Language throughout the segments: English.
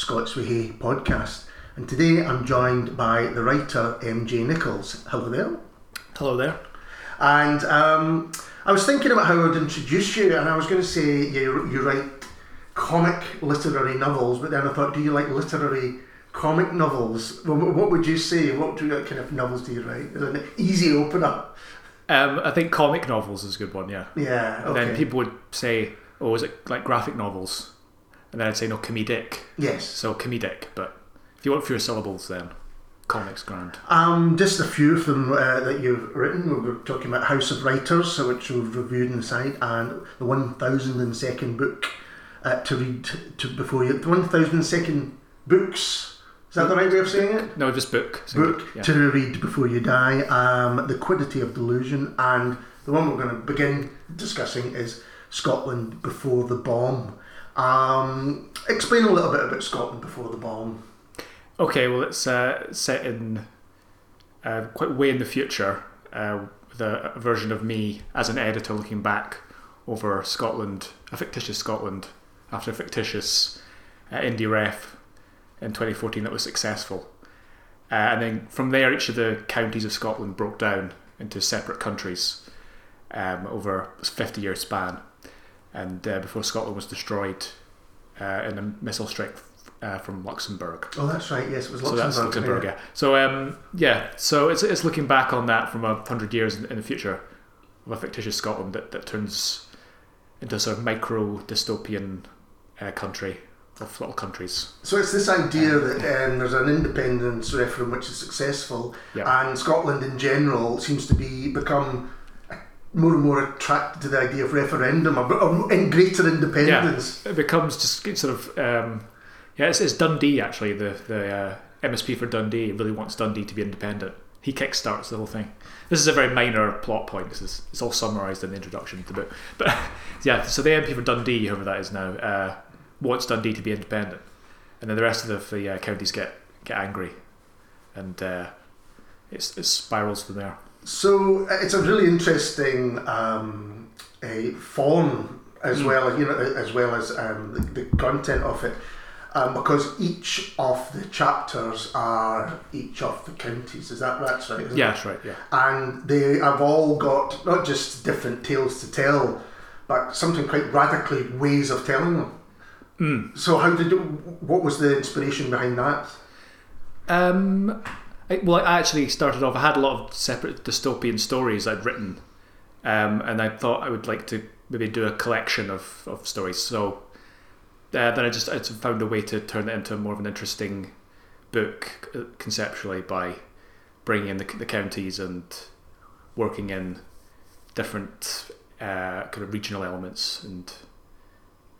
Scots podcast. And today I'm joined by the writer MJ Nicholls. Hello there. Hello there. And um, I was thinking about how I'd introduce you, and I was going to say you, you write comic literary novels, but then I thought, do you like literary comic novels? Well, what would you say? What do you, kind of novels do you write? Is an easy opener? Um, I think comic novels is a good one, yeah. Yeah. Okay. then people would say, oh, is it like graphic novels? And then I'd say, no, comedic. yes. So comedic, but if you want fewer syllables, then comics grand. Um, just a few of them uh, that you've written. We were talking about House of Writers, so which we've reviewed inside, and the one thousand and second book uh, to read to before you. The one thousand second books. Is that the right way of saying it? No, just book. single, Book yeah. to read before you die. Um, the Quiddity of Delusion, and the one we're going to begin discussing is Scotland before the bomb. Um, explain a little bit about Scotland before the bomb. Okay, well, it's uh, set in uh, quite way in the future uh, with a, a version of me as an editor looking back over Scotland, a fictitious Scotland, after a fictitious uh, indie ref in 2014 that was successful. Uh, and then from there, each of the counties of Scotland broke down into separate countries um, over a 50 year span. And uh, before Scotland was destroyed uh, in a missile strike uh, from Luxembourg. Oh, that's right. Yes, it was Luxembourg. So that's Luxembourg, yeah. yeah. So um, yeah, so it's, it's looking back on that from a hundred years in, in the future of a fictitious Scotland that, that turns into a sort of micro dystopian uh, country of little countries. So it's this idea that um, there's an independence referendum which is successful, Yeah. and Scotland in general seems to be become more and more attracted to the idea of referendum or, or in greater independence. It becomes just sort of um, yeah, it's, it's Dundee actually the the uh, MSP for Dundee really wants Dundee to be independent. He kickstarts the whole thing. This is a very minor plot point. This is it's all summarised in the introduction to the book. But yeah, so the MP for Dundee, whoever that is now, uh, wants Dundee to be independent, and then the rest of the, the uh, counties get get angry, and uh, it's, it spirals from there. So it's a really interesting um, a form as Mm. well as you know as well as um, the, the content of it. Um, because each of the chapters are each of the counties. Is that that's right? Yeah, it? that's right. Yeah. and they have all got not just different tales to tell, but something quite radically ways of telling them. Mm. So, how did you, what was the inspiration behind that? Um, I, well, I actually started off. I had a lot of separate dystopian stories I'd written, um, and I thought I would like to maybe do a collection of, of stories. So uh, then I just I just found a way to turn it into more of an interesting book uh, conceptually by bringing in the, the counties and working in different uh, kind of regional elements and.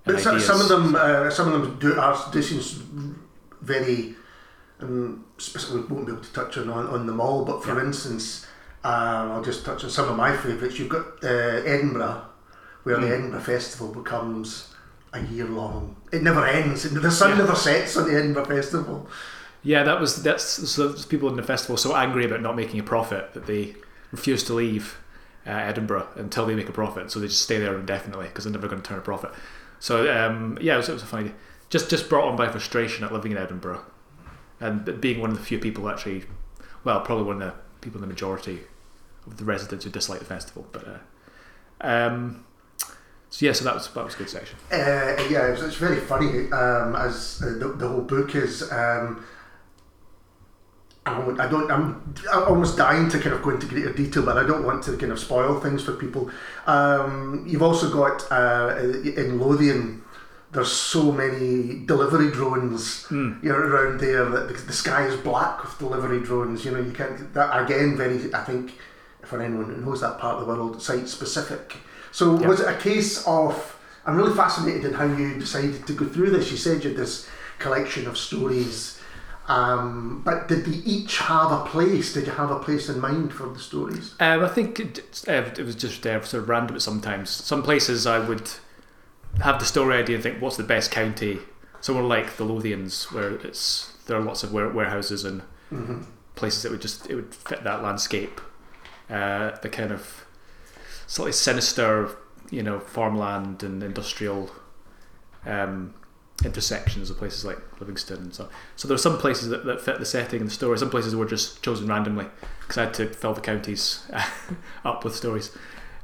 and But some, some of them, uh, some of them do are do seems very. Um, specifically, won't be able to touch on on them all. But for Yeah. instance, um, I'll just touch on some of my favourites. You've got uh, Edinburgh, where the Mm. Edinburgh Festival becomes a year long. It never ends. The sun Yeah. never sets on the Edinburgh Festival. Yeah, that was that's so people in the festival so angry about not making a profit that they refuse to leave uh, Edinburgh until they make a profit. So they just stay there indefinitely because they're never going to turn a profit. So um, yeah, it was, it was a funny, just just brought on by frustration at living in Edinburgh and being one of the few people who actually, well, probably one of the people in the majority of the residents who dislike the festival. But uh, um, so yeah, so that was that was a good section. Uh, yeah, it's, it's very funny um, as uh, the, the whole book is. Um, I don't, I don't. I'm, I'm almost dying to kind of go into greater detail, but I don't want to kind of spoil things for people. Um, you've also got uh, in Lothian. There's so many delivery drones Mm. you know, around there that the, the sky is black with delivery drones. You know, you can't. That again, very. I think for anyone who knows that part of the world, site specific. So Yeah. was it a case of? I'm really fascinated in how you decided to go through this. You said you had this collection of stories, um, but did they each have a place? Did you have a place in mind for the stories? Um, I think it, uh, it was just uh, sort of random sometimes. Some places I would have the story idea and think, what's the best county? Somewhere like the Lothians, where it's there are lots of ware- warehouses and Mm-hmm. places that would just it would fit that landscape. Uh, the kind of slightly sinister, you know, farmland and industrial um, intersections of places like Livingston and so. So there are some places that, that fit the setting and the story. Some places were just chosen randomly because I had to fill the counties up with stories.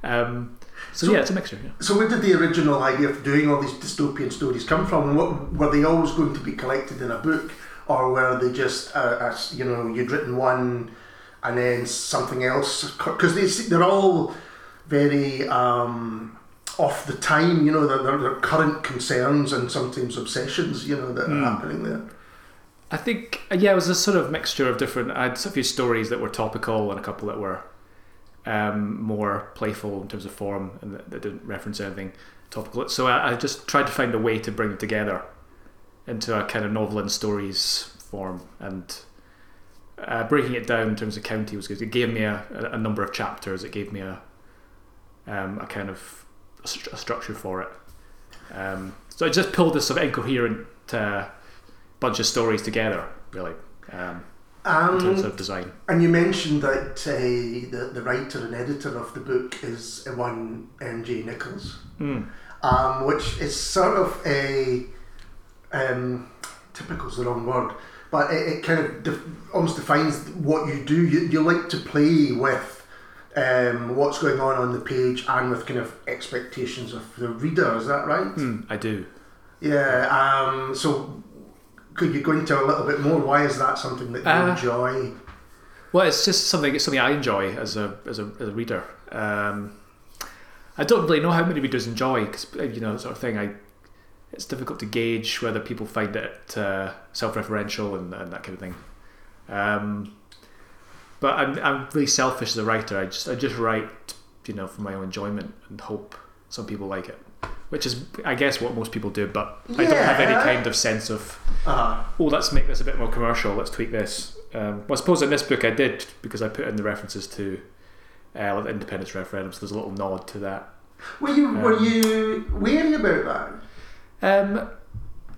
Um, so, So- yeah, it's a mixture. Yeah. So where did the original idea of doing all these dystopian stories come from? And what, were they always going to be collected in a book, or were they just, uh, as, you know, you'd written one and then something else? Because they, they're all very um, off the time, you know, they're, they're, current concerns and sometimes obsessions, you know, that Hmm. are happening there. I think uh, yeah, it was a sort of mixture of different. I had a few stories that were topical and a couple that were um, more playful in terms of form and that, that didn't reference anything topical. So I, I just tried to find a way to bring them together into a kind of novel and stories form and. Uh, breaking it down in terms of county was good. It gave me a, a, number of chapters. It gave me a um, a kind of a, stru- a structure for it. Um, so I just pulled this sort of incoherent uh, bunch of stories together, really, um, in terms Um, of design. and you mentioned that uh, the, the writer and editor of the book is one M.J. Nicholls. Mm. um, which is sort of a um, typical is the wrong word, but it, it kind of def- almost defines what you do. You, you like to play with um, what's going on on the page and with kind of expectations of the reader. Is that right? Mm, I do. Yeah. Um, so could you go into a little bit more? Why is that something that you Uh, enjoy? Well, it's just something. It's something I enjoy as a as a, as a reader. Um, I don't really know how many readers enjoy because you know sort of thing. I it's difficult to gauge whether people find it uh, self-referential and, and that kind of thing. Um, but I'm I'm really selfish as a writer. I just I just write you know for my own enjoyment and hope some people like it, which is I guess what most people do. But I don't have any kind of sense of Uh, oh, let's make this a bit more commercial. Let's tweak this. Um, well, I suppose in this book I did because I put in the references to uh, the independence referendum. So there's a little nod to that. were you were Um, you wary about that? Um,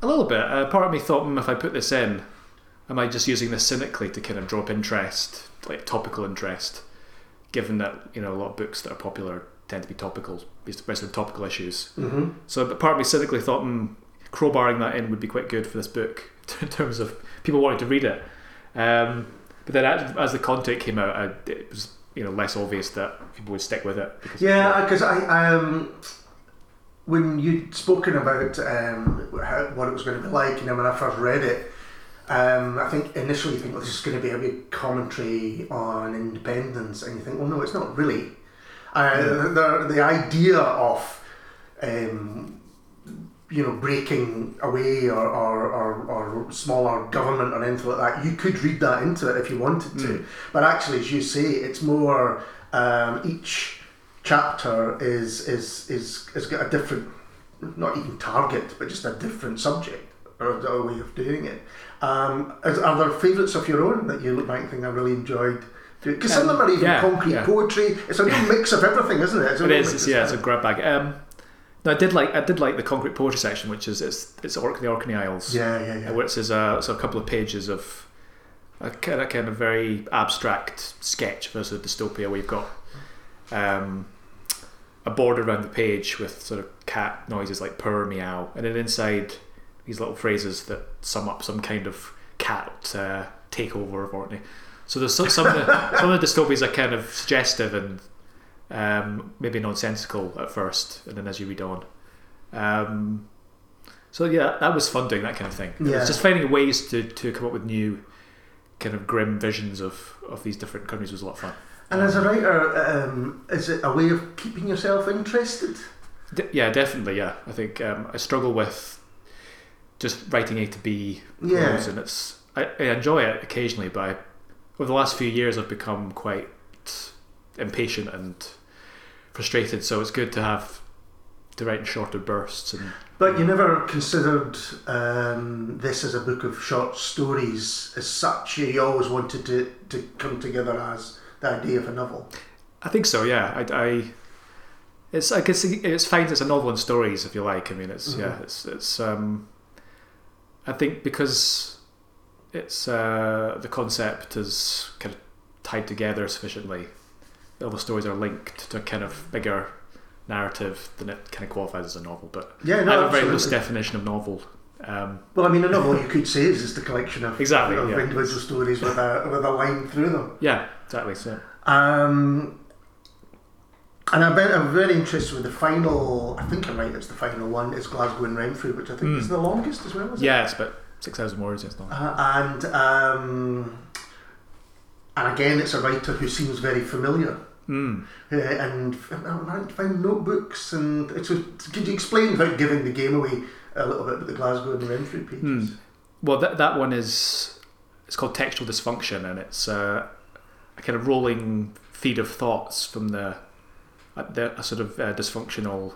a little bit. Uh, part of me thought, mm, if I put this in, am I just using this cynically to kind of drop interest, like topical interest, given that you know a lot of books that are popular tend to be topical, based on topical issues. Mm-hmm. So, but part of me cynically thought, mm, crowbarring that in would be quite good for this book in terms of people wanting to read it. Um, but then, as, as the content came out, I, it was you know less obvious that people would stick with it. Because Yeah, because I um, when you'd spoken about um, how, what it was going to be like, and then when I first read it, um, I think initially you think, well, this is going to be a big commentary on independence, and you think, well, no, it's not really. Uh, the, the idea of um, you know breaking away or, or, or, or smaller government or anything like that, you could read that into it if you wanted to. Mm. But actually, as you say, it's more um, each chapter is is is has got a different, not even target, but just a different subject or a way of doing it. Um, is, are there favourites of your own that you look back and think I really enjoyed? Because some of them are even yeah, concrete yeah. poetry. It's a real mix of everything, isn't it? It's It is. It's, yeah, it's a grab bag. Um, no, I did like I did like the concrete poetry section, which is it's it's Ork- the Orkney Isles, yeah, yeah, yeah. uh, which is a, so a couple of pages of a kind of, kind of very abstract sketch of a sort of dystopia. We've got um, a border around the page with sort of cat noises like purr, meow, and then inside these little phrases that sum up some kind of cat uh, takeover of Orkney. So there's some, some of the some of the dystopias are kind of suggestive and um, maybe nonsensical at first, and then as you read on. Um, so yeah, that was fun doing that kind of thing. Yeah. just finding ways to, to come up with new kind of grim visions of, of these different countries was a lot of fun. And as a writer, um, is it a way of keeping yourself interested? De- yeah, definitely. Yeah, I think um, I struggle with just writing A to B Yeah. and it's I, I enjoy it occasionally, but I, over the last few years, I've become quite impatient and frustrated. So it's good to have to write in shorter bursts and But you never considered um, this as a book of short stories as such. You always wanted to, to come together as the idea of a novel. I think so. Yeah, I, I it's I guess it's fine. It's a novel in stories, if you like. I mean, it's yeah, Mhm. it's it's. Um, I think because it's uh, the concept is kind of tied together sufficiently. All the stories are linked to a kind of bigger narrative, then it kind of qualifies as a novel. But Yeah, no, I have a very loose definition of novel Um, Well, I mean, a novel you could say is just a collection of, Exactly, of yeah. individual stories with a with a line through them. yeah, exactly. So Um, and I'm very, I'm very interested with the final. I think I'm right. It's the final one. It's Glasgow and Renfrew, which I think Mm. is the longest as well. Is it? yeah, it's about six thousand words. It's not. Uh, and um, and again, it's a writer who seems very familiar. Mm. Uh, and I find notebooks and it's a, could you explain without giving the game away a little bit about the Glasgow and the Renfrew pages? Hmm. Well, that that one is it's called textual dysfunction, and it's uh, a kind of rolling feed of thoughts from the the a sort of uh, dysfunctional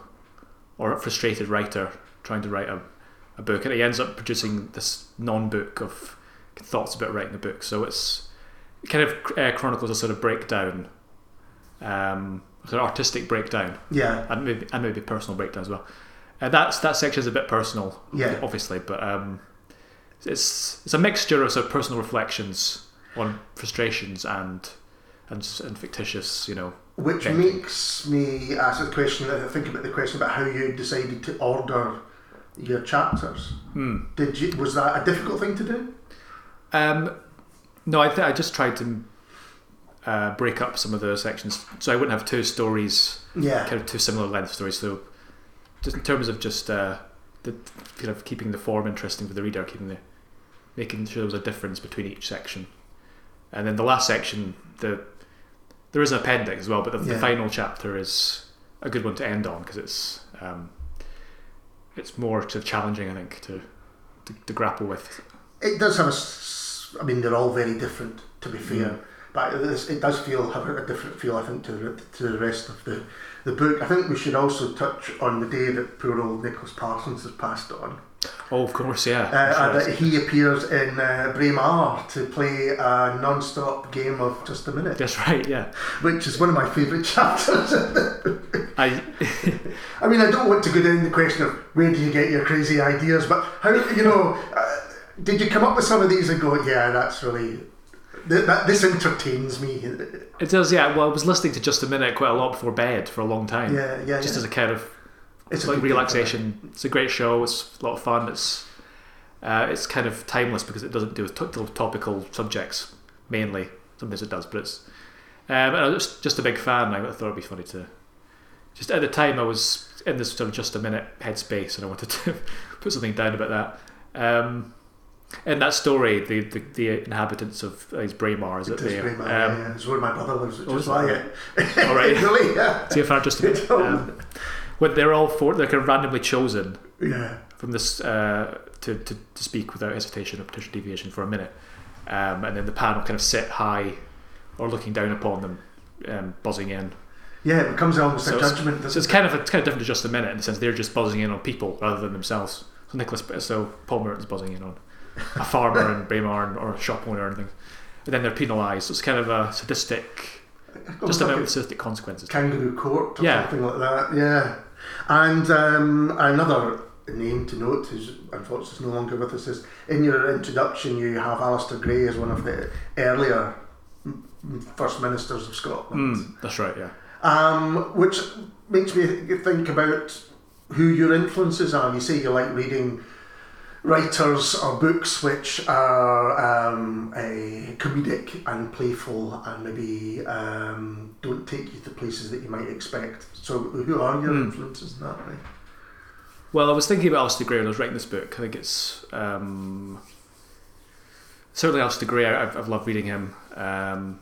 or frustrated writer trying to write a, a book, and he ends up producing this non-book of thoughts about writing a book. So it's it kind of uh, chronicles a sort of breakdown, um, sort of artistic breakdown, Yeah, and maybe and maybe personal breakdown as well. Uh, that's that section is a bit personal, Yeah. obviously, but um, it's it's a mixture of sort of personal reflections on frustrations and and, and fictitious, you know. which makes me ask the question. I think about the question about how you decided to order your chapters. Hmm. Did you? Was that a difficult thing to do? Um, no, I th- I just tried to uh, break up some of the sections so I wouldn't have two stories, Yeah, kind of two similar length stories. So, just in terms of just uh, the kind of keeping the form interesting for the reader, keeping the making sure there was a difference between each section, and then the last section, the there is an appendix as well, but the, the final chapter is a good one to end on because it's um, it's more of challenging, I think, to to, to grapple with. it does have a. I mean, they're all very different. To be fair, Mm. But it does feel have a different feel. I think to the, to the rest of the the book. I think we should also touch on the day that poor old Nicholas Parsons has passed on. Oh, of course, yeah. Uh, Sure. and that he appears in uh, Braemar to play a non-stop game of just a minute, That's right, yeah. which is one of my favourite chapters. I I mean, I don't want to go down the question of where do you get your crazy ideas, but how you know, uh, did you come up with some of these and go, yeah, that's really th- that this entertains me. it does, yeah. Well, I was listening to Just a Minute quite a lot before bed for a long time. Yeah, yeah, Just yeah. as a kind of It's like relaxation. It's a great show. It's a lot of fun. It's uh, it's kind of timeless because it doesn't do with to- topical subjects mainly. Sometimes it does, but it's. Um, and I was just a big fan. I thought it'd be funny to. Just at the time, I was in this sort of just a minute headspace, and I wanted to put something down about that. Um, in that story, the, the, the inhabitants of uh, is Braemar, is It it? is there? Braemar, Um, yeah. It's where my brother lives, which oh, is why it? All right. really, yeah. See if I just a. Um, when they're all four, they're kind of randomly chosen Yeah. from this uh, to, to, to speak without hesitation or potential deviation for a minute, um, and then the panel kind of sit high or looking down upon them, um, buzzing in. Yeah, it becomes almost So a it's- judgment. So it's kind of it's kind of different to just a minute in the sense they're just buzzing in on people rather than themselves. So Nicholas, so Paul Merton's buzzing in on a farmer in Braemar or a shop owner or anything, and then they're penalised. So it's kind of a sadistic, just about like sadistic consequences. kangaroo court or Yeah. something like that. Yeah. And um, another name to note, who's unfortunately is no longer with us, is in your introduction you have Alasdair Gray as one of the earlier First Ministers of Scotland. Mm, that's right, yeah. Um, which makes me think about who your influences are. You say you like reading writers or books which are um, a comedic and playful and maybe um, don't take you to places that you might expect. So, who are your Hmm. influences in that way? Well, I was thinking about Alasdair Gray when I was writing this book. I think it's um, certainly Alasdair Gray. I've, I've loved reading him, um,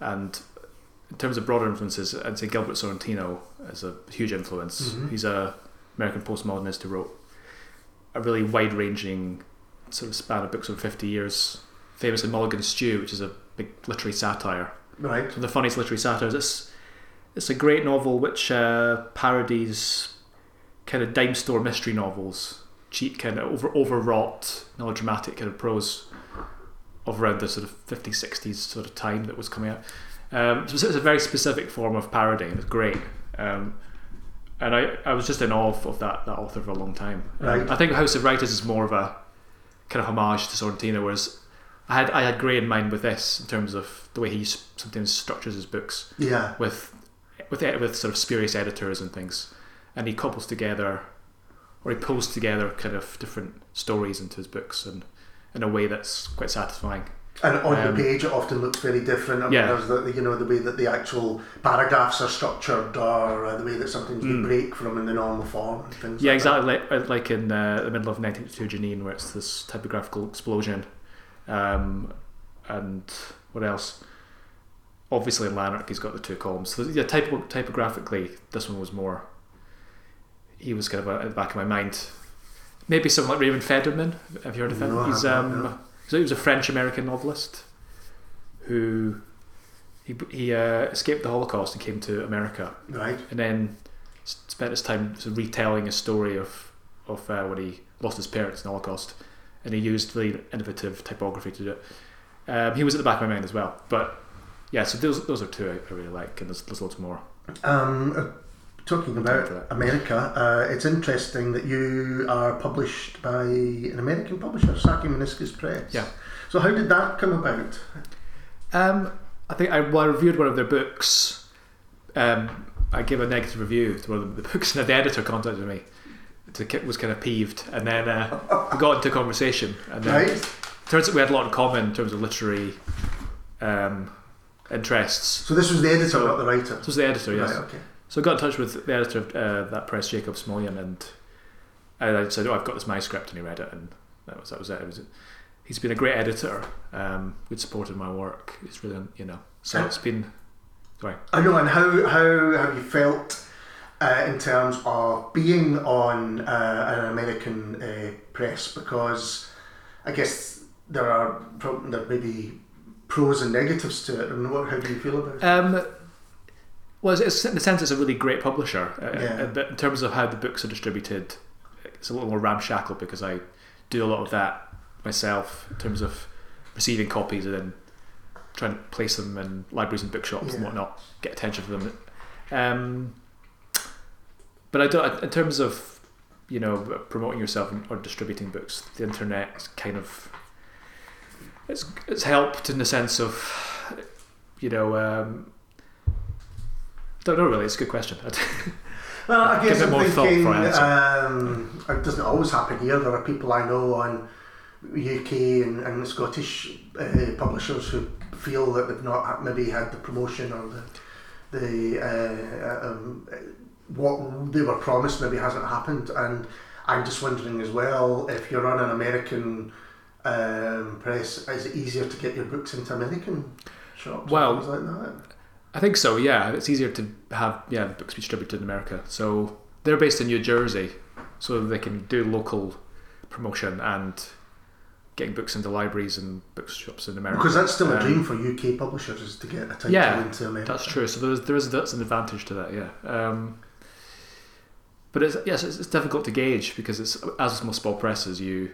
and in terms of broader influences, I'd say Gilbert Sorrentino is a huge influence. Mhm. He's a American postmodernist who wrote a really wide-ranging sort of span of books over fifty years. Famously, Mulligan Stew, which is a big literary satire Right. one of the funniest literary satires. It's it's a great novel which uh, parodies kind of dime store mystery novels, cheap kind of over overwrought, melodramatic kind of prose of around the sort of 50s, 60s sort of time that was coming out. Um, so it's a very specific form of parody, and it's great. Um, and I, I was just in awe of, of that, that author for a long time. Um, Right. I think House of Writers is more of a kind of homage to Sorrentino, whereas I had I had Gray in mind with this in terms of the way he sometimes structures his books Yeah. with with with sort of spurious editors and things, and he couples together or he pulls together kind of different stories into his books and in a way that's quite satisfying. And on Um, the page, it often looks very different. I mean, Yeah. there's the you know the way that the actual paragraphs are structured, or uh, the way that sometimes they break from in the normal form. And things Hmm. Yeah, like exactly. Like, uh, like in uh, the middle of 1982 Janine, where it's this typographical explosion. Um, and what else? Obviously, in Lanark, he's got the two columns. So, yeah, typo- typographically, this one was more. He was kind of uh, at the back of my mind. Maybe someone like Raymond Federman. Have you heard of him? No, he's um, no. So he was a French American novelist who he he uh, escaped the Holocaust and came to America. Right. and then spent his time sort of retelling a story of of uh, when he lost his parents in the Holocaust, and he used really innovative typography to do it. Um, he was at the back of my mind as well, but yeah. So those those are two I, I really like, and there's, there's loads more. Um, talking about. America, uh, it's interesting that you are published by an American publisher, Sagging Meniscus Press. Yeah. So how did that come about? Um, I think I, well, I reviewed one of their books. Um, I gave a negative review to one of the books, and the editor contacted me. To, was kind of peeved, and then uh, we got into conversation, and then Right. turns out we had a lot in common in terms of literary um, interests. So this was the editor, So- not the writer. This was the editor, yes. Right. Okay. So I got in touch with the editor of uh, that press, Jacob Smullyan, and I said, "Oh, I've got this manuscript," and he read it, and that was that was it. it was, he's been a great editor. Um, good supported my work. It's really, you know, so it's been. Sorry. I know. And how how have you felt uh, in terms of being on uh, an American uh, press? Because I guess there are there may be pros and negatives to it. And what how do you feel about it? Um, well, it's, in the sense it's a really great publisher. Uh, Yeah. uh, But in terms of how the books are distributed, it's a little more ramshackle because I do a lot of that myself in terms of receiving copies and then trying to place them in libraries and bookshops and whatnot, get attention for them. Um, but I don't. In terms of you know promoting yourself or distributing books, the internet kind of it's it's helped in the sense of you know. Um, don't know really. It's a good question. Well, I Give guess it I'm more thinking um, it doesn't always happen here. There are people I know on UK and, and Scottish uh, publishers who feel that they've not maybe had the promotion or the the uh, um, what they were promised maybe hasn't happened. And I'm just wondering as well if you're on an American um, press, is it easier to get your books into American shops? Well, like that. I think so. Yeah, it's easier to have yeah the books be distributed in America. So they're based in New Jersey, so they can do local promotion and getting books into libraries and bookshops in America. Because that's still a Um, dream for UK publishers is to get a title Yeah, into America. That's true. So there's there is that's an advantage to that. Yeah. Um, but it's yes, it's, it's difficult to gauge because it's as with most small presses, you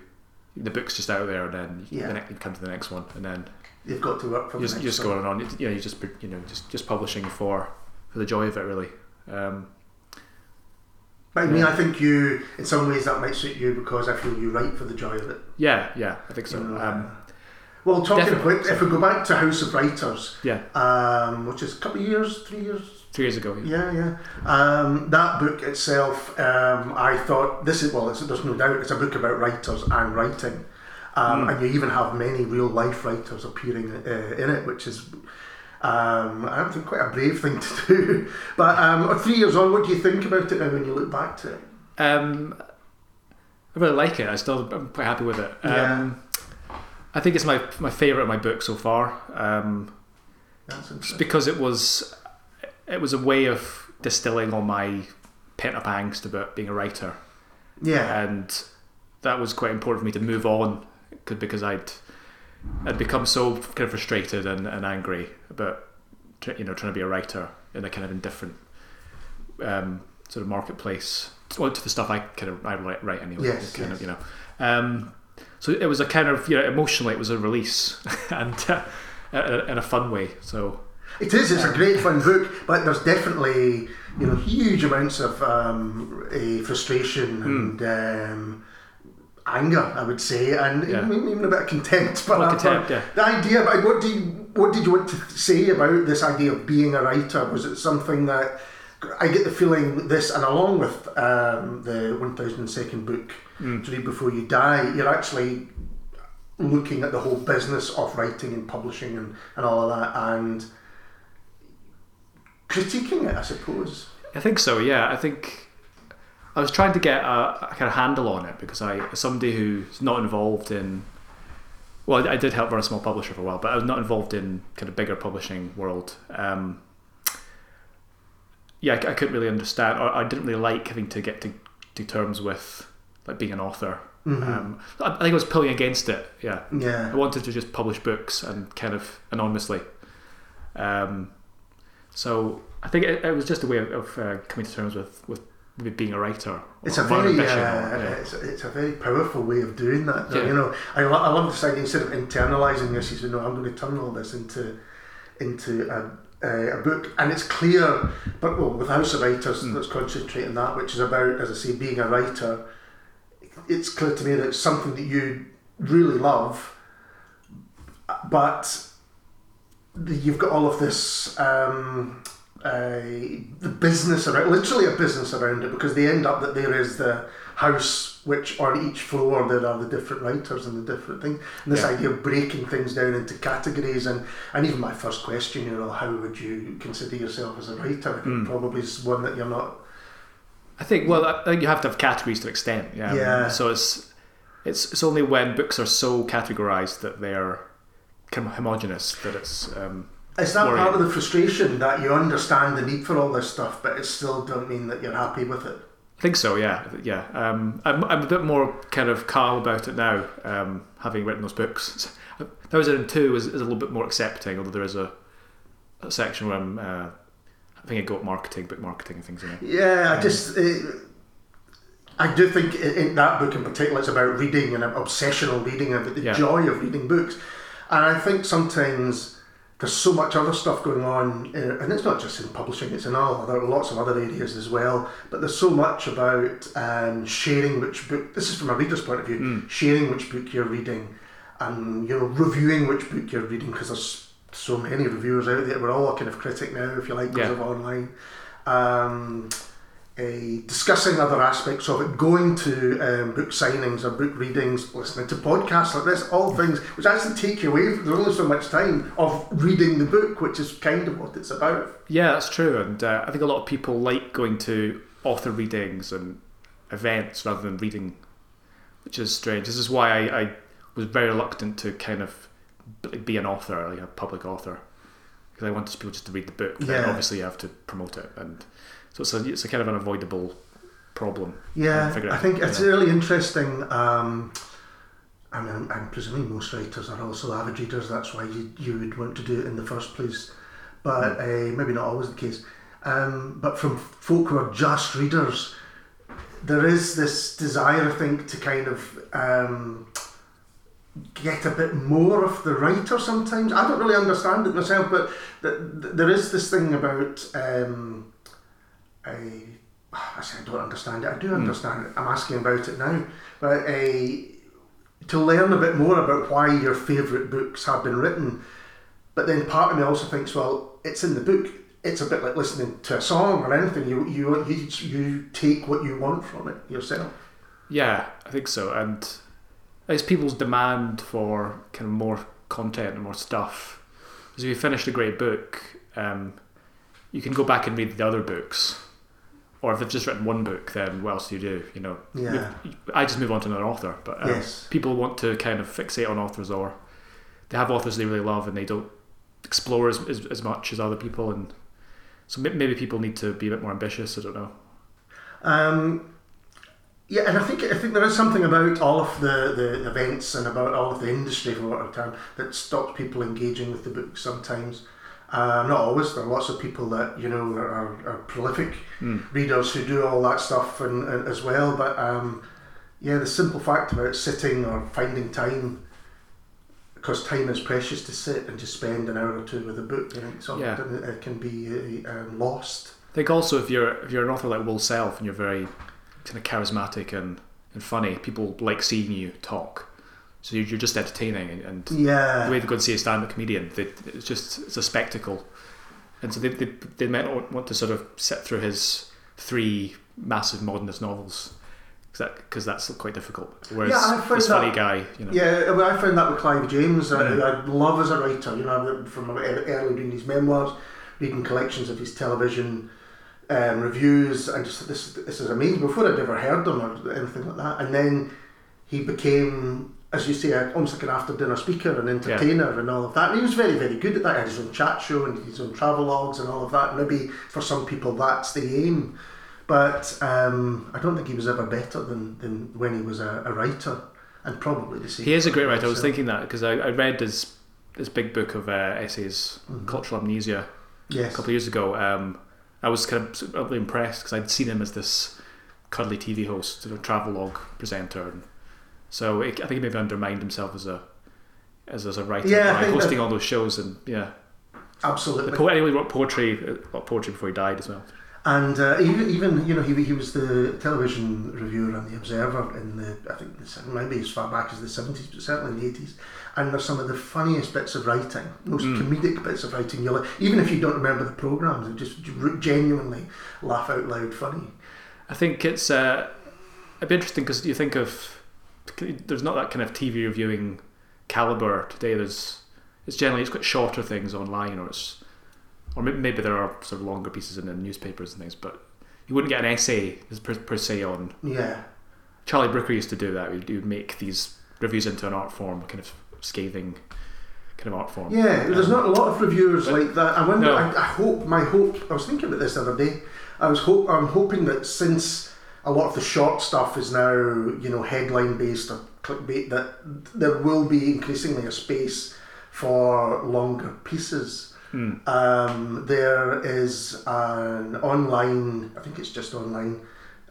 the book's just out there, and then you, Yeah. the ne- you come to the next one, and then You've got to work for you the just, next you just going on. You know, you just you know just just publishing for for the joy of it, really. Um, But I mean, Yeah. I think you, in some ways, that might suit you because I feel you write for the joy of it. yeah, yeah, I think so. You know, Um, well, talking definitely. about, if we go back to House of Writers, yeah, um, which is a couple of years, three years, three years ago. Yeah. yeah, yeah. Um, that book itself, um, I thought this is well. It's, there's no doubt it's a book about writers and writing, um, Mm. and you even have many real life writers appearing uh, in it, which is. Um, I don't think quite a brave thing to do, but um, three years on, what do you think about it now when you look back to it? Um, I really like it. I still I'm quite happy with it. Yeah. Um, I think it's my my favorite of my book so far. Um, That's Just interesting. because it was it was a way of distilling all my pent up angst about being a writer, Yeah, and that was quite important for me to move on because I'd I'd become so kind of frustrated and, and angry about you know trying to be a writer in a kind of indifferent um, sort of marketplace. Well, to the stuff I kind of I write, write anyway. Yes, kind yes. of you know. Um, so it was a kind of you know emotionally it was a release and uh, in a fun way. So it is. It's a great fun book, but there's definitely you know huge amounts of um, frustration and um, anger, I would say, and. Yeah. even, a bit of contempt. But Well, contempt, yeah. the idea. But what do you what did you want to say about this idea of being a writer? Was it something that I get the feeling this, and along with um, the 1002nd book, Mm. to read before you die, you're actually looking at the whole business of writing and publishing and, and all of that, and critiquing it, I suppose. I think so. Yeah, I think I was trying to get a, a kind of handle on it because I, as somebody who's not involved in, well, I did help run a small publisher for a while, but I was not involved in kind of bigger publishing world. Um, yeah, I, I couldn't really understand, or I didn't really like having to get to, to terms with like being an author. Um, I, I think I was pulling against it. Yeah, yeah. I wanted to just publish books and kind of anonymously. Um, so I think it, it was just a way of, of uh, coming to terms with, with being a writer. It's a very, uh, or- yeah. it's, it's a very powerful way of doing that. though, Yeah. You know, I, lo- I love this idea instead of internalizing this, you say, no, I'm going to turn all this into into a, a, a book, and it's clear. But well, with House of Writers, Mm. let's concentrate on that, which is about, as I say, being a writer. It's clear to me that it's something that you really love, but you've got all of this um, the business around literally a business around it because they end up that there is the house which on each floor there are the different writers and the different things and this Yeah. idea of breaking things down into categories and and even my first question you know how would you consider yourself as a writer Mm. probably is one that you're not I think well, I think you have to have categories to an extent. Yeah. Yeah. So it's it's it's only when books are so categorized that they're kind of homogenous that it's um, is that Worrying. part of the frustration that you understand the need for all this stuff but it still don't mean that you're happy with it I think so, yeah, yeah. Um, I'm, I'm a bit more kind of calm about it now, um, having written those books. Thousand and Two is, is a little bit more accepting, although there is a, a section where I'm, uh, I think I go at marketing, book marketing and things in it. Yeah, I just. Uh, I do think in in that book in particular, it's about reading and obsessional reading and the Yeah. joy of reading books. And I think sometimes there's so much other stuff going on, uh, and it's not just in publishing; it's in all there are lots of other areas as well. But there's so much about um, sharing which book. This is from a reader's point of view: Mm. sharing which book you're reading, and you know reviewing which book you're reading because there's so many reviewers out there. We're all a kind of critic now, if you like, because Yeah. of online. Um, uh, discussing other aspects of it, going to um, book signings or book readings, listening to podcasts like this, all things which actually take you away. From, there's only so much time of reading the book, which is kind of what it's about. Yeah, that's true, and uh, I think a lot of people like going to author readings and events rather than reading, which is strange. This is why I, I was very reluctant to kind of be an author, like a public author, because I wanted people just to read the book. Then Yeah. obviously you have to promote it, and so it's a, it's a kind of an avoidable problem. Yeah, I out, think you it's know. really interesting. Um, I mean, I'm, I'm presuming most writers are also avid readers. That's why you, you would want to do it in the first place. But uh, maybe not always the case. Um, but from folk who are just readers, there is this desire, I think, to kind of um, get a bit more of the writer sometimes. I don't really understand it myself, but th- th- there is this thing about. Um, I say I don't understand it. I do understand it. I'm asking about it now, but to learn a bit more about why your favourite books have been written. But then part of me also thinks, well, it's in the book. It's a bit like listening to a song or anything. You you you, you take what you want from it yourself. Yeah, I think so, and it's people's demand for kind of more content and more stuff. Because if you finished a great book, um, you can go back and read the other books. Or if they've just written one book, then what else do you do? You know, Yeah. I just move on to another author. But um, Yes. people want to kind of fixate on authors, or they have authors they really love and they don't explore as, as, as much as other people. And so maybe people need to be a bit more ambitious. I don't know. Um, yeah, and I think I think there is something about all of the, the events and about all of the industry, for what term, that stops people engaging with the book sometimes. Uh, not always. There are lots of people that you know are, are, are prolific Mm. readers who do all that stuff and, and as well. But um, yeah, the simple fact about sitting or finding time, because time is precious to sit and just spend an hour or two with a book, you know, Yeah. it, it can be uh, um, lost. I think also if you're if you're an author like Will Self and you're very kind of charismatic and, and funny, people like seeing you talk. So you're, you're just entertaining, and, and Yeah. the way they go and see a stand-up comedian, they, it's just it's a spectacle. and so they they, they might want to sort of sit through his three massive modernist novels because that, that's quite difficult. Whereas Yeah, I find this funny guy, you know, Yeah, well, I found that with Clive James. I. I love as a writer, you know, from early reading his memoirs, reading collections of his television um, reviews, and just this this is amazing. Before I'd ever heard them or anything like that, and then he became, as you say, almost like an after dinner speaker and entertainer and all of that. And he was very very good at that. He had his own chat show and his own travelogues and all of that. Maybe for some people that's the aim. But um, I don't think he was ever better than, than when he was a, a writer, and probably the same. he is a great writer. I was thinking that because I, I read his his big book of uh, essays, Mhm. Cultural Amnesia, a couple of years ago. Um, I was kind of really impressed because I'd seen him as this cuddly TV host, sort of travelogue presenter, and so it, I think he maybe undermined himself as a as, as a writer Yeah, by hosting that- all those shows and yeah. Absolutely. The poet anyway wrote poetry, uh, well, poetry before he died as well. And uh, even, even you know he, he was the television reviewer on the Observer in the I think the, maybe as far back as the seventies, but certainly in the eighties. And there's some of the funniest bits of writing, most Mm. comedic bits of writing. You'll even if you don't remember the programs, just genuinely laugh out loud funny. I think it's uh, it'd be interesting because you think of there's not that kind of TV reviewing caliber today. There's it's generally it's quite shorter things online, or it's or maybe, maybe there are sort of longer pieces in the newspapers and things, but you wouldn't get an essay per, per se on. Yeah, Charlie Brooker used to do that. He would make these reviews into an art form, kind of scathing kind of art form. yeah. There's Um, not a lot of reviewers like that. I wonder. No. I, I hope. My hope. I was thinking about this the other day. I was hope. I'm hoping that since a lot of the short stuff is now, you know, headline based or clickbait, that there will be increasingly a space for longer pieces. Mm. Um, there is an online, I think it's just online.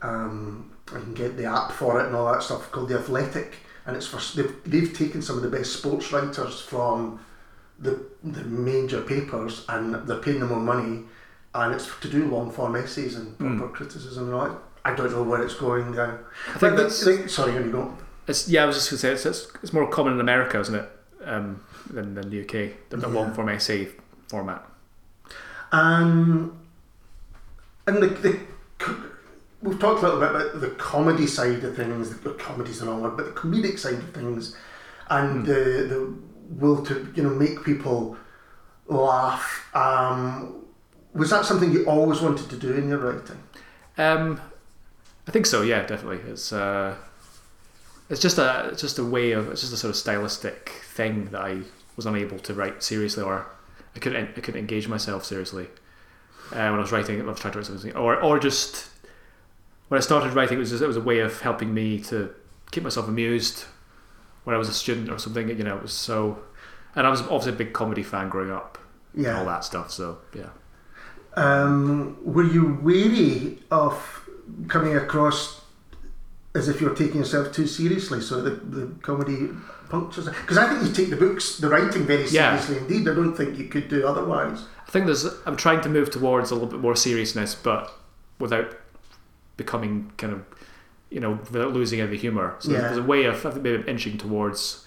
Um, I can get the app for it and all that stuff called the Athletic, and it's for they've, they've taken some of the best sports writers from the the major papers and they're paying them more money, and it's to do long form essays and proper criticism and all that. I don't know where it's going now. I think But that's sorry, here you go. It's yeah, I was just going to say it's, it's it's more common in America, isn't it, um, than than the UK, the, the Yeah. long form essay format. Um, and the, the we've talked a little bit about the comedy side of things. The comedy's the wrong word, but the comedic side of things, and the the will to you know make people laugh. Um, was that something you always wanted to do in your writing? Um, I think so. Yeah, definitely. It's uh, it's just a it's just a way of it's just a sort of stylistic thing that I was unable to write seriously, or I couldn't I couldn't engage myself seriously uh, when I was writing. I was trying to write something, or or just when I started writing, it was just, it was a way of helping me to keep myself amused when I was a student or something. You know, it was so. And I was obviously a big comedy fan growing up, and all that stuff. So yeah. Um, were you weary of coming across as if you're taking yourself too seriously? So the, the comedy punctures because I think you take the books, the writing very Yeah. seriously indeed. I don't think you could do otherwise. I think there's. I'm trying to move towards a little bit more seriousness, but without becoming kind of, you know, without losing any humor. So Yeah. there's a way of I think maybe inching towards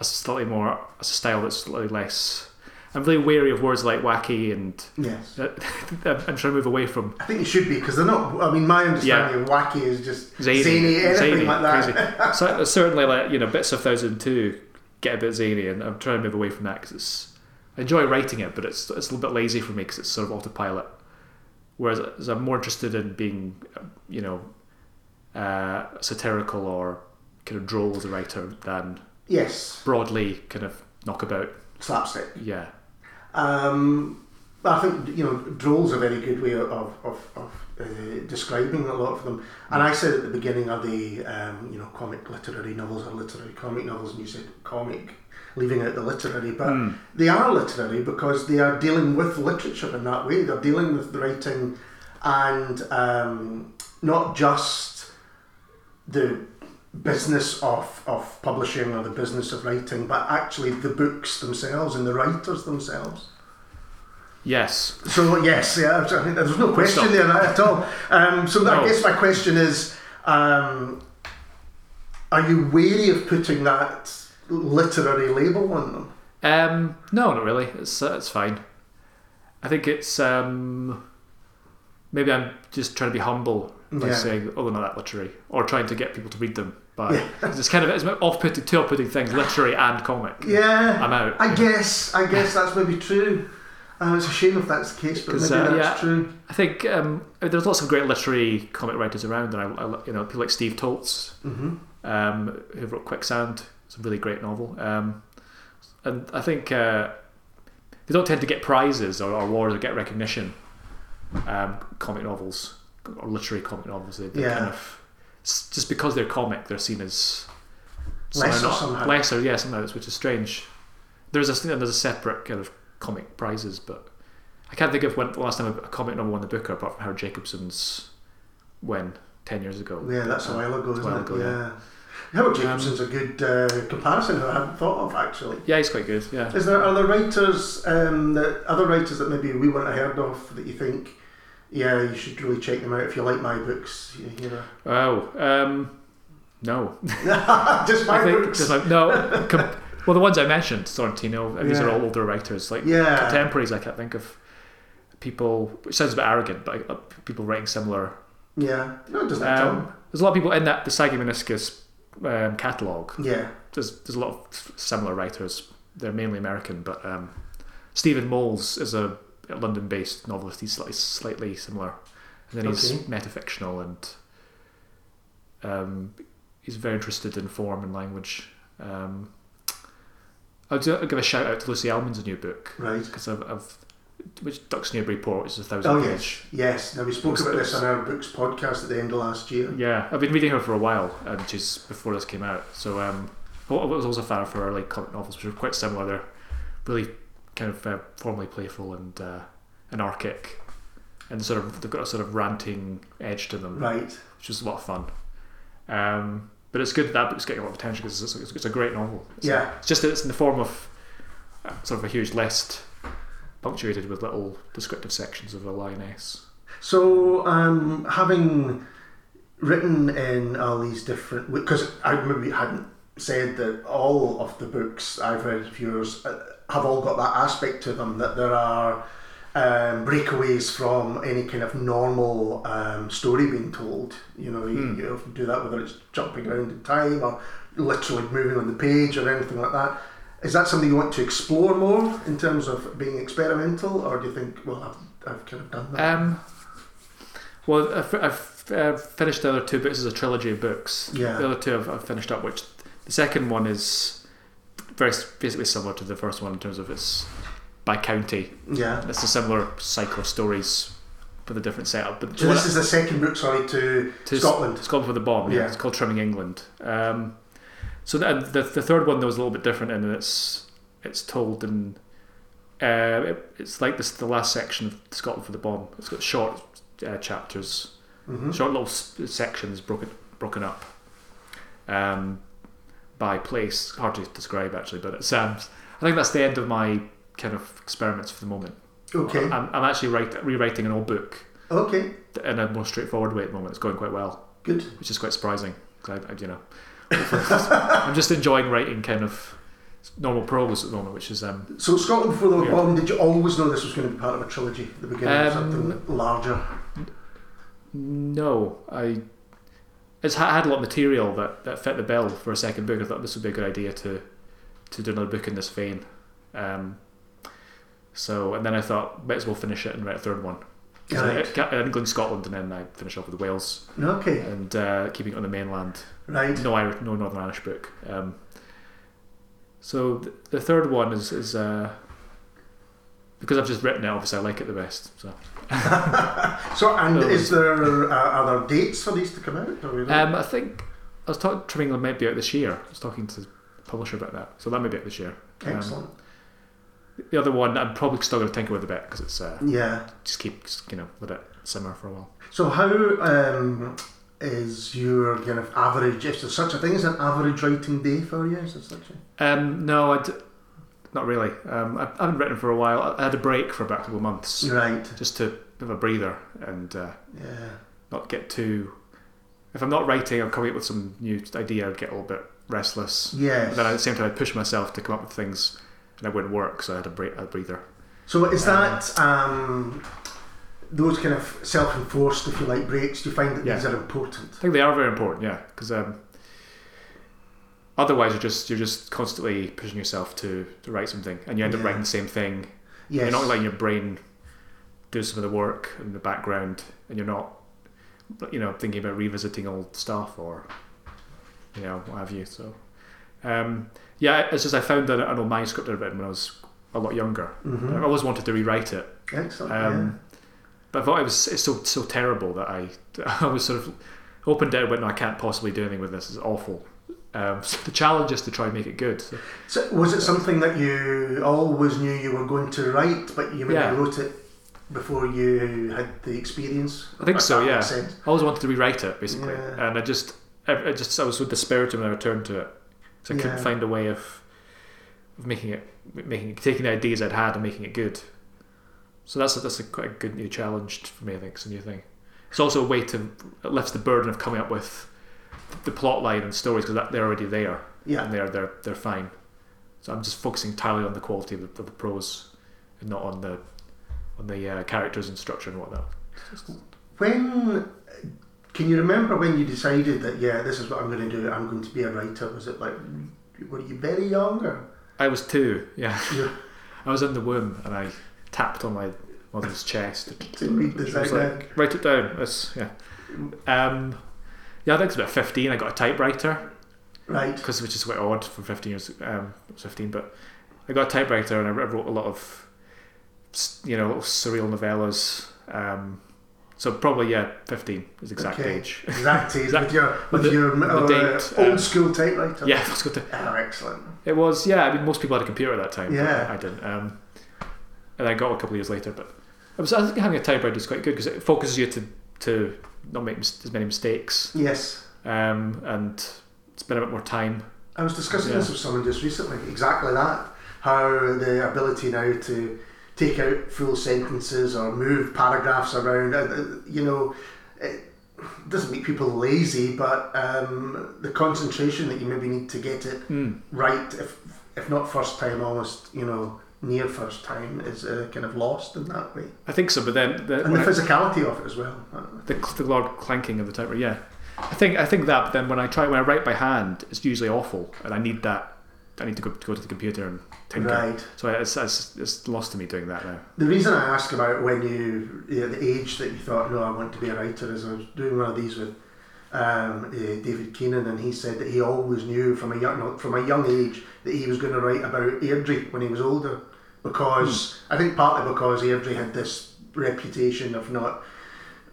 a slightly more a style that's slightly less. I'm really wary of words like wacky, and Yes, I'm trying to move away from I think you should be because they're not. I mean, my understanding of wacky is just zany, zany, anything zany, like that. crazy. so, certainly, like you know, bits of Thousand Two get a bit zany, and I'm trying to move away from that because it's. I enjoy writing it, but it's it's a little bit lazy for me because it's sort of autopilot. Whereas I'm more interested in being, uh, you know, uh, satirical or kind of droll as a writer than Yes, broadly kind of knockabout. slapstick. Yeah, Um, I think you know, droll's are a very good way of of, of uh, describing a lot of them. And I said at the beginning, are they um, you know comic literary novels or literary comic novels? And you said comic, leaving out the literary, but Hmm. they are literary because they are dealing with literature in that way. They're dealing with the writing and um, not just the business of, of publishing or the business of writing, but actually the books themselves and the writers themselves. yes, So yes, yeah, there's no question there at all. Um, so I guess my question is, um, are you wary of putting that literary label on them? Um, no, not really. It's uh, it's fine. I think it's um, maybe I'm just trying to be humble by Yeah. saying, "Oh, they're not that literary," or trying to get people to read them. But it's kind of it's off-putting, two off-putting things: literary and comic. Yeah, I'm out. I guess. I guess that's maybe true. Uh, it's a shame if that's the case, but maybe uh, that's yeah. true. I think um, there's lots of great literary comic writers around, and I, I you know people like Steve Toltz, hmm um, who wrote Quicksand. It's a really great novel, um, and I think uh, they don't tend to get prizes or, awards or get recognition. Um, comic novels or literary comic novels, they, they Yeah. kind of just because they're comic, they're seen as Lesser not- somehow. lesser, yeah, somehow, which is strange. There's a there's a separate kind of comic prizes, but I can't think of when the last time a comic novel won the Booker, apart from Howard Jacobson's win ten years ago. Yeah, that's a while ago, isn't while it? ago, yeah. Howard Um, Jacobson's a good uh, comparison that I hadn't thought of actually. Yeah, he's quite good. Yeah. Is there other writers, um, that other writers that maybe we wouldn't have heard of that you think, yeah, you should really check them out if you like my books? You, know, Oh, um, no. just my think books. just like, no. Com- well, the ones I mentioned, Sorrentino, these are all older writers. Like yeah, contemporaries, I can't think of people. Which sounds a bit arrogant, but uh, people writing similar. yeah. No, doesn't um, there's a lot of people in that the Sagging Meniscus um, catalogue. Yeah, There's there's a lot of similar writers. They're mainly American, but um, Stephen Moles is a London-based novelist. He's slightly, slightly similar, and then he's Okay. metafictional and um, he's very interested in form and language. Um, I'll, do, I'll give a shout out to Lucy Ellmann's new book right. because I've, I've which Report which is a thousand Oh page. yes, yes. Now we spoke Books- about this on our books podcast at the end of last year. Yeah, I've been reading her for a while, and she's before this came out. So um, I was also a fan of her early comic novels, which are quite similar. They're really kind of uh, formally playful and uh, anarchic, and sort of they've got a sort of ranting edge to them, Right. which is a lot of fun. Um, but it's good that that book's getting a lot of attention because it's, it's, it's a great novel. It's, Yeah. it's just that it's in the form of uh, sort of a huge list, punctuated with little descriptive sections of a lioness. So, um, having written in all these different, because I maybe hadn't said that all of the books I've read of yours have all got that aspect to them that there are um, breakaways from any kind of normal um, story being told. You know, you, Hmm. you often do that whether it's jumping around in time or literally moving on the page or anything like that. Is that something you want to explore more in terms of being experimental, or do you think, well, I've, I've kind of done that? Um, well, I've, I've uh, finished the other two books as a trilogy of books. Yeah. The other two I've, I've finished up, which the second one is very basically similar to the first one in terms of its by county. yeah. It's a similar cycle of stories with a different setup. But So this is the second book, sorry, to, to Scotland. Scotland Before the Bomb. Yeah, Yeah. it's called Trimming England. Um, so the, the the third one though is a little bit different in that it's it's told in uh, it, it's like this the last section of Scotland Before the Bomb. It's got short uh, chapters, hmm short little sections broken broken up um, by place. Hard to describe actually, but it's um, I think that's the end of my kind of experiments for the moment. Okay. I'm, I'm actually write, rewriting an old book Okay. in a more straightforward way at the moment. It's going quite well Good. which is quite surprising. I, I, you know, I'm just enjoying writing kind of normal prose at the moment, which is um, So Scotland Before the. Bomb, did you always know this was going to be part of a trilogy at the beginning, Um, something larger? no, I. It's had a lot of material that, that fit the bill for a second book. I thought this would be a good idea to to do another book in this vein. Um, so and then I thought might as well finish it and write a third one. I- Right. I- England, Scotland, and then I finish off with Wales Okay. and uh, keeping it on the mainland. Right. no Irish, no Northern Irish book. Um, so th- the third one is is uh, because I've just written it. Obviously, I like it the best. So So, and is there uh, are there dates for these to come out? Or we don't- um, I think I was talking Trimming England might be out this year. I was talking to the publisher about that, so that may be out this year. Um, Excellent. the other one, I'm probably still going to tinker with a bit because it's uh, yeah. just keep you know let it simmer for a while. So how um, is your kind of average? If there's such a thing as an average writing day for you, is there such a? Um, no, I d- not really. Um, I, I haven't written for a while. I, had a break for about a couple of months Right. just to have a breather and. Uh, Yeah. not get too. If I'm not writing, I'm coming up with some new idea. I'd get a little bit restless. Yes. Then at the same time, I'd push myself to come up with things, and it wouldn't work. So I had a, break, a breather. So is that um, those kind of self-enforced, if you like, breaks? Do you find that Yeah. these are important? I think they are very important, yeah, because um, otherwise you're just you're just constantly pushing yourself to, to write something, and you end up writing the same thing. Yes. You're not letting your brain do some of the work in the background, and you're not, you know, thinking about revisiting old stuff or, you know, what have you. So, um, yeah, it's just I found that an old manuscript I'd written when I was a lot younger. Mhm. I always wanted to rewrite it, Excellent. um, but I thought it was it's so so terrible that I I was sort of opened it and went, no, I can't possibly do anything with this. It's awful. Um, so the challenge is to try and make it good. So. So was it something that you always knew you were going to write, but you maybe Yeah. wrote it before you had the experience? I think so, yeah. I always wanted to rewrite it basically, Yeah. and I just I, I just I was with the spirit when I returned to it, so I couldn't find a way of of making it making taking the ideas I'd had and making it good. So that's a, that's a quite a good new challenge for me. I think it's a new thing. It's also a way to it lifts the burden of coming up with the plot line and stories because they're already there Yeah. and they're they're they're fine. So I'm just focusing entirely on the quality of the, of the prose and not on the on the uh, characters and structure and whatnot. When can you remember when you decided that yeah, this is what I'm going to do? I'm going to be a writer. Was it like were you very young or? I was two, yeah. Yeah. I was in the womb and I tapped on my mother's chest. To read this out like, write it down. This, yeah. Um, yeah, I think it's about 15. I got a typewriter, Right. because which is quite odd for 15 years. Um, I was 15, but I got a typewriter and I wrote a lot of, you know, surreal novellas. Um, so probably, yeah, 15 is the exact Okay. age. Exact age Exact- with your with the- your uh, date, old uh, school typewriter. Yeah, that's good. To, Oh, excellent. it was, yeah, I mean, most people had a computer at that time. but Yeah. I didn't. Um, and I got a couple of years later, but I was, I think having a typewriter is quite good because it focuses you to, to not make as many mistakes. Yes. um, and spend a bit more time. I was discussing Yeah. this with someone just recently. Exactly that. How the ability now to take out full sentences or move paragraphs around, uh, uh, you know, it doesn't make people lazy, but um, the concentration that you maybe need to get it Mm. right, if if not first time, almost you know near first time, is uh, kind of lost in that way. I think so, but then the, And the when I- physicality of it as well. The, the loud clanking of the typewriter, yeah. I think I think that. But then when I try when I write by hand, it's usually awful, and I need that. I need to go, go to the computer and tinker. Right. So it's, it's, it's lost to me doing that now. The reason I ask about when you, you know, the age that you thought, no, I want to be a writer, is I was doing one of these with um, uh, David Keenan, and he said that he always knew from a young from a young age that he was going to write about Airdrie when he was older, because I think partly because Airdrie had this reputation of not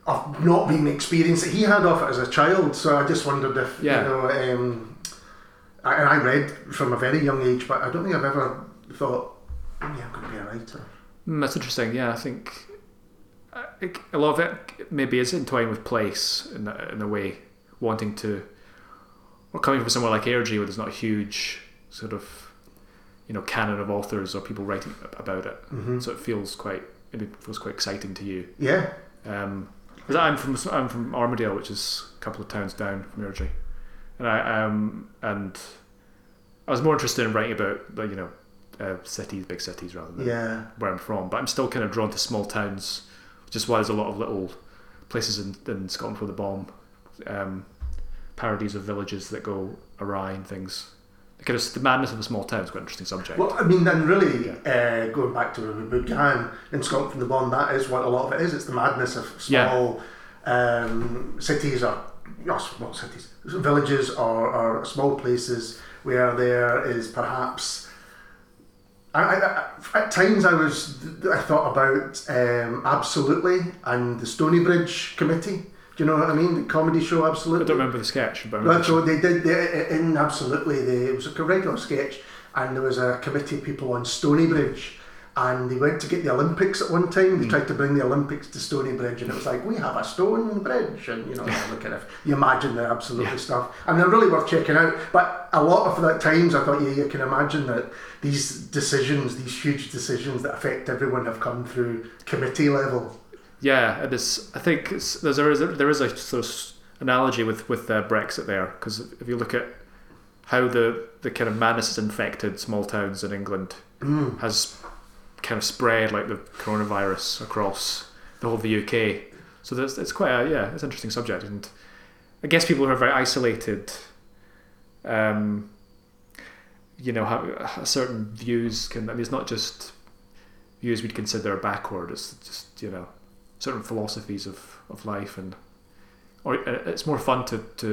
of not being experienced that he had of it as a child. So I just wondered if Yeah. you know. Um, I, and I read from a very young age, but I don't think I've ever thought, oh, yeah, I'm going to be a writer. Mm, that's interesting. Yeah, I think uh, a lot of it maybe is entwined with place in a, in a way, wanting to, or coming from somewhere like Airdrie where there's not a huge sort of, you know, canon of authors or people writing about it. hmm So it feels quite it feels quite exciting to you. Yeah. Um, 'cause I'm from I'm from Armadale, which is a couple of towns down from Airdrie, and I um and I was more interested in writing about you know uh, cities, big cities rather than Yeah. where I'm from. But I'm still kind of drawn to small towns, which is why there's a lot of little places in, in Scotland Before the Bomb, um, parodies of villages that go awry and things. Of the madness of a small town is quite an interesting subject. Well, I mean, then really, uh, going back to where we began in Scotland Before the Bomb, that is what a lot of it is. It's the madness of small um, cities or not small cities, villages or, or small places where there is perhaps. I, I, at times, I was I thought about um, absolutely and the Stoneybridge Committee. Do you know what I mean? The comedy show, absolutely. I don't remember the sketch, but remember so they did they, in absolutely. They, it was a regular sketch, and there was a committee of people on Stoneybridge, and they went to get the Olympics at one time. They hmm. tried to bring the Olympics to Stoneybridge, and it was like we have a stone bridge, and you know, the kind of you imagine the absolutely Yeah. stuff, and they're really worth checking out. But a lot of that times, I thought, yeah, you can imagine that these decisions, these huge decisions that affect everyone, have come through committee level. Yeah, it is. I think it's, there's there is a, there is a sort of analogy with with uh, Brexit there because if you look at how the the kind of madness has infected small towns in England Mm. has kind of spread like the coronavirus across the whole of the UK. So there's, it's quite a yeah, it's an interesting subject, and I guess people who are very isolated, um, you know, have certain views can. I mean, it's not just views we'd consider backward. It's just you know, certain philosophies of, of life, and or uh, it's more fun to to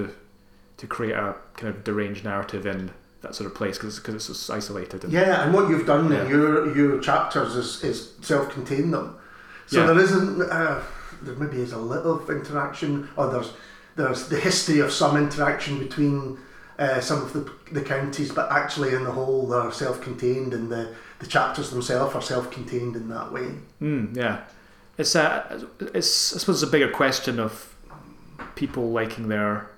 to create a kind of deranged narrative in that sort of place because because it's just isolated. And, yeah, and what you've done Yeah. in your your chapters is, is self-contain them, so Yeah. there isn't. Uh, there maybe is a little of interaction, or there's there's the history of some interaction between uh, some of the the counties, but actually in the whole they're self-contained, and the the chapters themselves are self-contained in that way. Mm, yeah, it's a, it's I suppose it's a bigger question of people liking their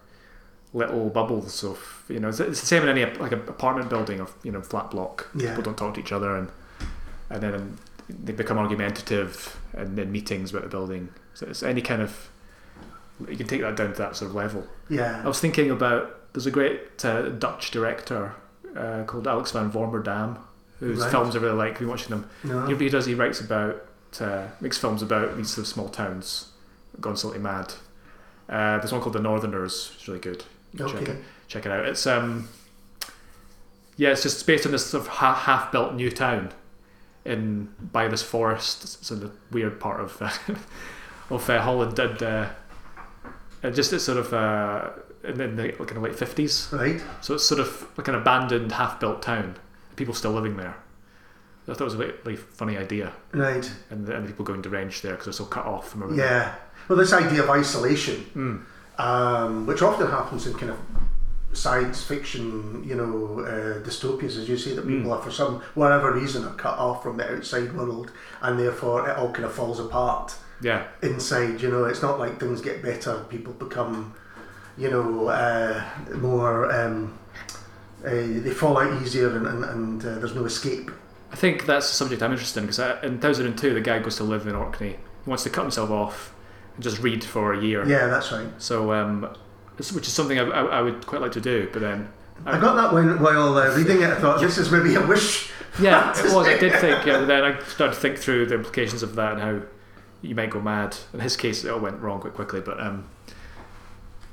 little bubbles of you know it's, the same in any like apartment building of you know flat block. Yeah. People don't talk to each other and and then they become argumentative and in meetings about the building. So it's any kind of you can take that down to that sort of level. Yeah I was thinking about there's a great uh, Dutch director uh, called Alex van Warmerdam whose Right. films I really like. Been watching them. no, he does? He writes about, uh, makes films about these sort of small towns gone slightly mad. Uh, there's one called The Northerners. It's really good. Can Check it. Check it out. It's um, yeah, it's just based on this sort of ha- half-built new town in by this forest. It's in the weird part of uh, of uh, Holland, and uh, and just it's sort of uh, in the, in the kind of late fifties. right, So it's sort of like an abandoned, half-built town. People still living there. I thought it was a really, funny idea, right, and the, and the people going deranged there because they're so cut off from everything. yeah. Well, this idea of isolation. Mm. um, which often happens in kind of science fiction, you know, uh, dystopias, as you say, that people Mm. are for some whatever reason are cut off from the outside world, and therefore it all kind of falls apart Yeah, inside. You know, it's not like things get better; people become, you know, uh, more. Um, uh, they fall out easier, and, and, and uh, there's no escape. I think that's a subject I'm interested in because in 2002 the guy goes to live in Orkney. He wants to cut himself off and just read for a year. Yeah, that's right. So, um, which is something I, I, I would quite like to do, but then I got that when, while uh, reading it. I thought this is maybe a wish. Yeah, it was. I did think. Yeah, but then I started to think through the implications of that and how you might go mad. In his case, it all went wrong quite quickly. But um,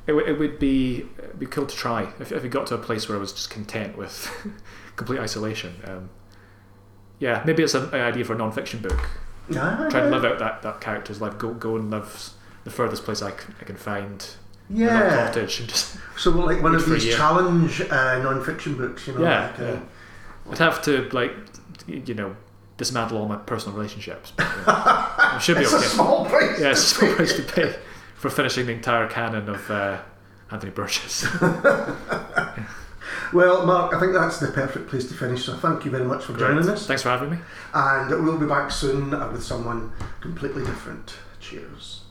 it, w- it would be it'd be cool to try if if it got to a place where I was just content with complete isolation. Um, yeah, maybe it's an idea for a non-fiction book. Ah, Try to live out that, that character's life. Go go and live the furthest place I can, I can find. in Yeah. cottage and just So like one of these challenge uh, non-fiction books, you know. Yeah, like, uh, yeah. I'd have to like you know dismantle all my personal relationships. But, yeah, it should be It's okay. a small price. Yeah, it's a small price to pay for finishing the entire canon of uh, Anthony Burgess. Well, Mark, I think that's the perfect place to finish. So thank you very much for joining us, Thanks for having me. and we'll be back soon uh, with someone completely different. Cheers.